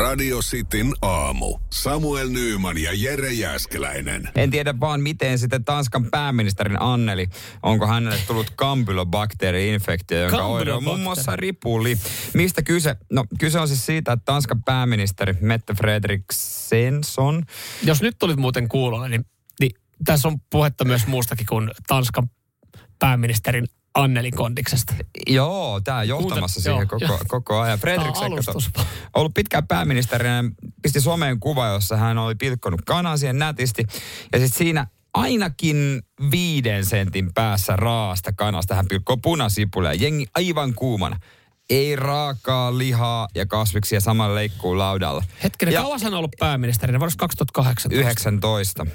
Radio Cityn aamu. Samuel Nyyman ja Jere Jäskeläinen. En tiedä vaan miten sitten Tanskan pääministerin Anneli, onko hänelle tullut kampylobakteeri-infektio, jonka oire on muun muassa ripuli. Mistä kyse? No kyse on siis siitä, että Tanskan pääministeri Mette Frederiksenson. Jos nyt tulit muuten kuulolle, niin, niin tässä on puhetta myös muustakin kuin Tanskan pääministerin Anneli Kondiksesta. Joo, tämä johtamassa Kuuntel- siihen joo, koko, joo. koko ajan. Alustus. ollut pitkään pääministerinä, pisti Suomeen kuva, jossa hän oli pilkkonut kanan siihen nätisti. Ja sitten siinä ainakin viiden sentin päässä raasta kanasta hän pilkkoo punasipulia. Jengi aivan kuumana. Ei raakaa lihaa ja kasviksia saman leikkuu laudalla. Hetkinen, Ja- kauan hän on ollut pääministerinä? Vuodesta 2018. 19.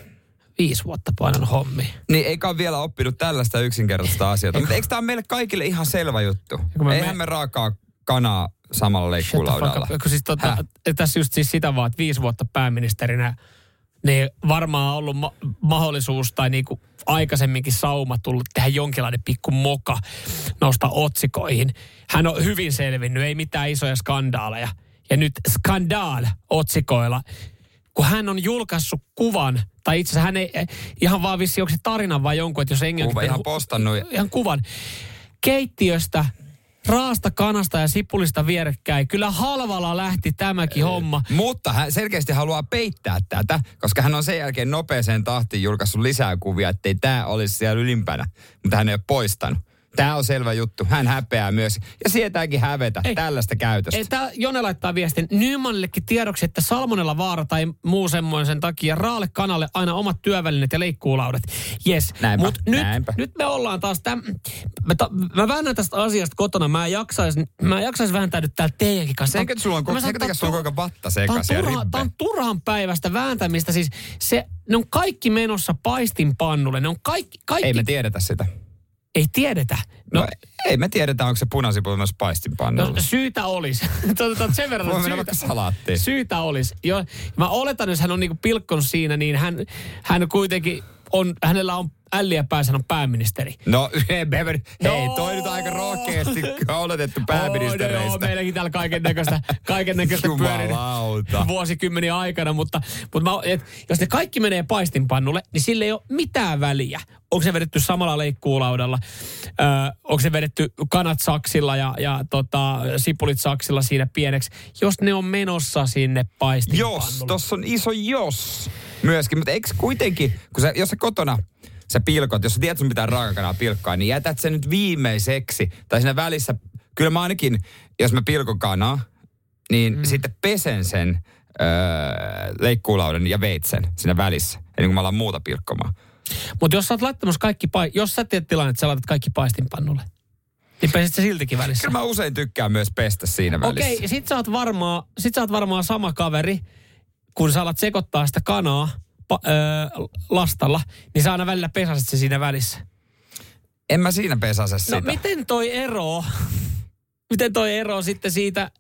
Viisi vuotta painan hommi. Niin eikä ole vielä oppinut tällaista yksinkertaista asiaa. Mutta eikö tämä ole meille kaikille ihan selvä juttu? kun me- Eihän me raakaa kanaa samalla leikkuulaudalla. Kun siis tota, tässä just siis sitä vaan, että viisi vuotta pääministerinä, niin varmaan on ollut ma- mahdollisuus tai niinku aikaisemminkin sauma tullut tehdä jonkinlainen pikku moka nostaa otsikoihin. Hän on hyvin selvinnyt, ei mitään isoja skandaaleja. Ja nyt skandaal otsikoilla, kun hän on julkaissut kuvan, tai itse asiassa hän ei ihan vaan vissi, onko se tarinan vai jonkun, että jos englannin Kuva ihan postannut. ihan kuvan. Keittiöstä, raasta kanasta ja sipulista vierekkäin. Kyllä halvalla lähti tämäkin homma. Mutta hän selkeästi haluaa peittää tätä, koska hän on sen jälkeen nopeeseen tahtiin julkaissut lisää kuvia, ettei tämä olisi siellä ylimpänä. Mutta hän ei ole poistanut. Tämä on selvä juttu. Hän häpeää myös ja sietääkin hävetä Ei. tällaista käytöstä. Ei, tää Jone laittaa viestin Nymanillekin tiedoksi, että salmonella vaara tai muu semmoisen takia raalle kanalle aina omat työvälineet ja leikkuulaudat. Yes, Näinpä, mutta nyt, näinpä. nyt me ollaan taas täm, mä, ta, mä väännän tästä asiasta kotona. Mä jaksais, mä jaksais vääntää nyt täällä teidänkin kanssa. Senkö sulla on, Mä sanon, takia sulla on koko vatta ja turha, tää on turhan päivästä vääntämistä. Siis se, ne on kaikki menossa paistinpannulle. Ne on kaikki, kaikki Ei me tiedetä sitä. Ei tiedetä. No, No, ei me tiedetä, onko se punasipuli myös paistinpannulla. no syytä olisi. Tota, sen verran, Voi vaikka salaattiin. Syytä olisi. Jo, mä oletan, jos hän on niinku pilkkonut siinä, niin hän, hän kuitenkin on, hänellä on älliä päässä, hän on pääministeri. No, hei, hei No. toi nyt aika rohkeasti oletettu pääministereistä. joo, meilläkin täällä kaiken näköistä, kaiken näköistä vuosikymmeniä aikana, mutta, mutta mä, et, jos ne kaikki menee paistinpannulle, niin sille ei ole mitään väliä. Onko se vedetty samalla leikkuulaudalla, öö, onko se vedetty kanat saksilla ja, ja tota, sipulit saksilla siinä pieneksi, jos ne on menossa sinne paistinpannulle. Jos, tossa on iso jos myöskin, mutta eikö kuitenkin, kun sä, jos sä kotona sä pilkot, jos sä tiedät, sun pitää raakakanaa pilkkaa, niin jätät sen nyt viimeiseksi. Tai siinä välissä, kyllä mä ainakin, jos mä pilkon kanaa, niin mm. sitten pesen sen öö, leikkuulaudan ja veitsen siinä välissä, ennen kuin mä alan muuta pilkkomaan. Mutta jos sä oot laittamassa kaikki, pa- jos sä teet tilanne, että sä laitat kaikki paistinpannulle, niin pesit sä siltikin välissä. Kyllä mä usein tykkään myös pestä siinä välissä. Okei, okay, sit sä, oot varmaan, sit sä oot varmaan sama kaveri, kun sä alat sekoittaa sitä kanaa pa, öö, lastalla, niin sä aina välillä pesaset se siinä välissä. En mä siinä pesase No sitä. miten toi ero, miten toi ero sitten siitä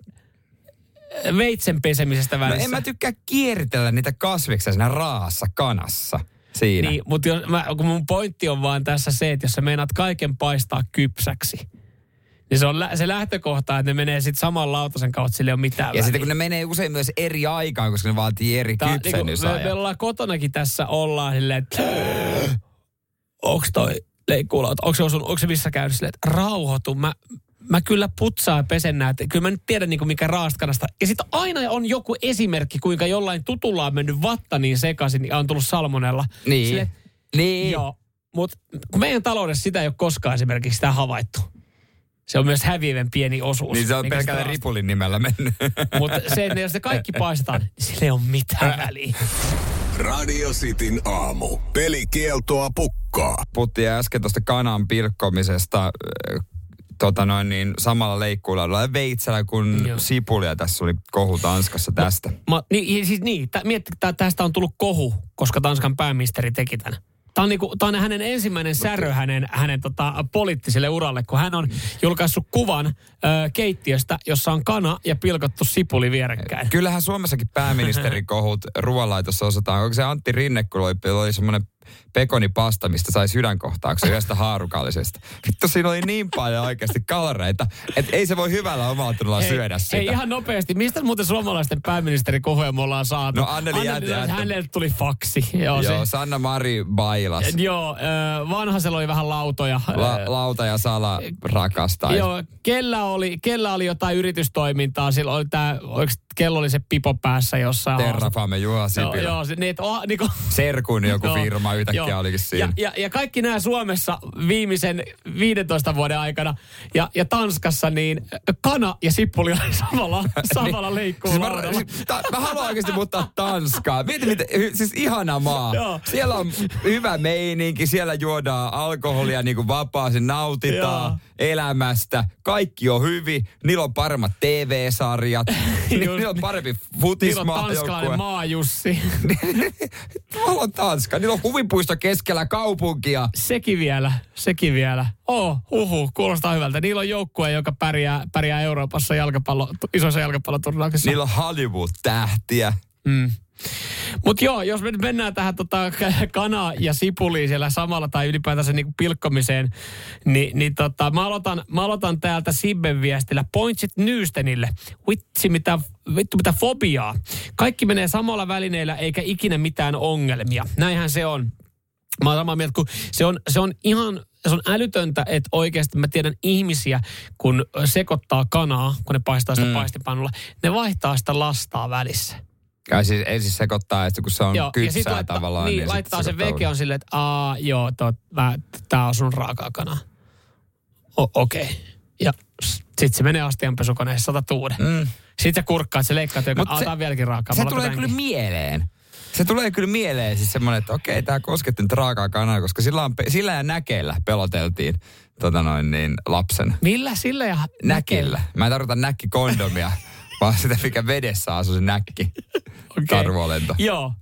ö, veitsen pesemisestä no välissä? en mä tykkää kiertellä niitä kasviksia siinä raassa kanassa. Siinä. Niin, mutta jos, mä, kun mun pointti on vaan tässä se, että jos sä meinaat kaiken paistaa kypsäksi, niin se on lä- se lähtökohta, että ne menee sitten saman lautasen kautta, sillä ei ole mitään Ja väliä. sitten kun ne menee usein myös eri aikaan, koska ne vaatii eri Tää, niinku, me, me kypsennysajat. ollaan kotonakin tässä ollaan silleen, että onks toi leikkuulauta, onko se, osun, onko se missä käynyt silleen, että rauhoitu, mä, mä kyllä putsaan ja pesen näitä. Kyllä mä nyt tiedän niin mikä raastkanasta. Ja sitten aina on joku esimerkki, kuinka jollain tutulla on mennyt vatta niin sekaisin ja on tullut salmonella. Niin. Silleen, Niin. Joo, mutta kun meidän taloudessa sitä ei ole koskaan esimerkiksi sitä havaittu. Se on myös häviävän pieni osuus. Niin se on pelkällä sitä ripulin nimellä mennyt. Mutta se, että jos ne kaikki paistetaan, niin sillä ei ole mitään väliä. Radio Cityn aamu. Pelikieltoa pukkaa. Puhuttiin äsken tuosta kanan pilkkomisesta. tota noin, niin samalla leikkuulla ja veitsällä kuin Joo. sipulia. Tässä oli kohu Tanskassa tästä. Ma, niin, siis niin, tä, mietti, tä, tästä on tullut kohu, koska Tanskan pääministeri teki tämän. Tämä on, niinku, tää on hänen ensimmäinen särö hänen, hänen tota, poliittiselle uralle, kun hän on julkaissut kuvan ö, keittiöstä, jossa on kana ja pilkottu sipuli vierekkäin. Kyllähän Suomessakin pääministerikohut ruoanlaitossa osataan. Onko se Antti Rinne, kun oli, oli semmoinen pekonipasta, mistä sai sydänkohtauksen yhdestä haarukallisesta. Vittu, siinä oli niin paljon oikeasti kaloreita, että ei se voi hyvällä omalla syödä sitä. Hei, ihan nopeasti. Mistä muuten suomalaisten pääministerikohuja me ollaan saatu? No, Anneli Jäätelä. Hänelle tuli faksi. Joo, Joo, se, Sanna Mari bailas. joo ö, vanhasella oli vähän lautoja. La, lauta ja sala rakastaa. Joo, kellä oli, kella oli jotain yritystoimintaa, silloin oli tää, oliko, kello oli se pipo päässä jossain. Terrafame Juha Joo, Sipilä. joo, se, niin, oh, niin kuin, Serkun joku Joo, firma yhtäkkiä joo. olikin siinä. Ja, ja, ja kaikki nämä Suomessa viimeisen 15 vuoden aikana ja, ja Tanskassa, niin kana ja sippuli oli samalla, samalla Siis leikkuulaudalla. mä, siis ta, mä haluan oikeasti muuttaa Tanskaa. Mieti, miten, hy- siis ihana maa. Joo. Siellä on hyvä meininki, siellä juodaan alkoholia niin kuin vapaasti, nautitaan Joo. elämästä. Kaikki on hyvin, niillä on paremmat TV-sarjat, niillä on niin. parempi Niillä on tanskalainen futismaajoukkue. maajussi. Mä haluan Tanskaa, niillä on huvipuisto keskellä kaupunkia. sekin vielä, sekin vielä. Oh, huhu, kuulostaa hyvältä. Niillä on joukkue, joka pärjää, pärjää Euroopassa jalkapallo, isoissa jalkapalloturnauksissa. Niillä on Hollywood-tähtiä. Mm. Mutta joo, jos me nyt mennään tähän tota, kanaa ja sipuliin siellä samalla tai ylipäätänsä niinku pilkkomiseen, niin, niin tota, mä, aloitan, mä aloitan täältä Sibben viestillä. Pointsit Nyystenille. Vitsi mitä, vittu mitä fobiaa. Kaikki menee samalla välineillä eikä ikinä mitään ongelmia. Näinhän se on. Mä oon samaa mieltä, kun se on, se on ihan se on älytöntä, että oikeasti mä tiedän ihmisiä, kun sekoittaa kanaa, kun ne paistaa sitä mm. paistipannulla, ne vaihtaa sitä lastaa välissä. Ja siis ensin sekoittaa, että kun se on Joo, ja kypsää sitten laittaa, tavallaan. niin, sit laittaa se veke on silleen, että aa, joo, tää on sun raakaa kanaa. O- Okei. Okay. Ja sitten se menee astianpesukoneessa, saatat uuden. Mm. Sitten sä kurkkaat, se leikkaat, joka Mut se- aa, tää on vieläkin raakaa. Se tulee laitan kyllä tämänkin. mieleen. Se tulee kyllä mieleen siis semmoinen, että okei, tämä kosketti nyt raakaa kanaa, koska sillä, on, pe- sillä ja näkeillä peloteltiin tota noin, niin, lapsen. Millä? Sillä ja Näkillä. Mä en tarkoita näkkikondomia, vaan sitä, mikä vedessä asuu se näkki. Karvuolento. Joo.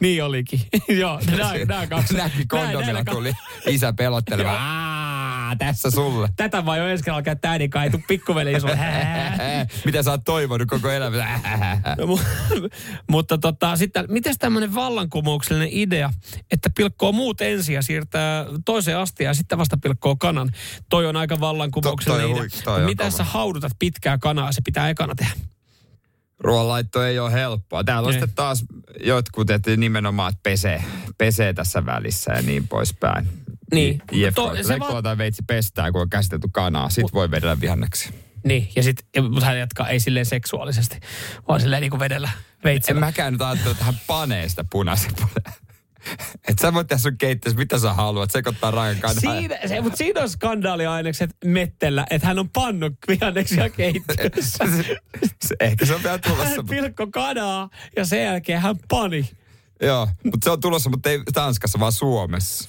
Niin olikin. Joo, nää, nää kaksi. Kondomilla tuli isä pelottelemaan. Tässä sulle. Tätä vai jo ensi kerralla käyttää äidinkaan, ei tuu pikkuveli sulle. Mitä sä oot toivonut koko elämä? No, mu- Mutta tota, sitten, miten tämmöinen vallankumouksellinen idea, että pilkkoo muut ensin ja siirtää toiseen astiaan ja sitten vasta pilkkoo kanan. Toi on aika vallankumouksellinen To- toi idea. toi Miten kova. sä haudutat pitkää kanaa, se pitää ekana tehdä. Ruoanlaitto ei ole helppoa. Täällä on Ei. sitten taas jotkut, että nimenomaan että pesee, pesee tässä välissä ja niin poispäin. Niin. Jep, To- se va- tai veitsi pestää, kun on käsitelty kanaa. Sit voi vedellä vihanneksi. Niin, ja sitten, mutta hän jatkaa ei silleen seksuaalisesti, vaan silleen niin kuin vedellä En veitsellä. mäkään nyt ajattele, että hän panee sitä punaisen Että sä voit tehdä sun keittiössä, mitä sä haluat, sekoittaa raakan kanaa. Siinä, se, mutta siinä on skandaaliainekset Mettellä, että hän on pannut vihanneksia keittiössä. Se- Ehkä se on vielä tulossa. hän pilkko kanaa ja sen jälkeen hän pani. Joo, mutta se on tulossa, mutta ei Tanskassa, vaan Suomessa.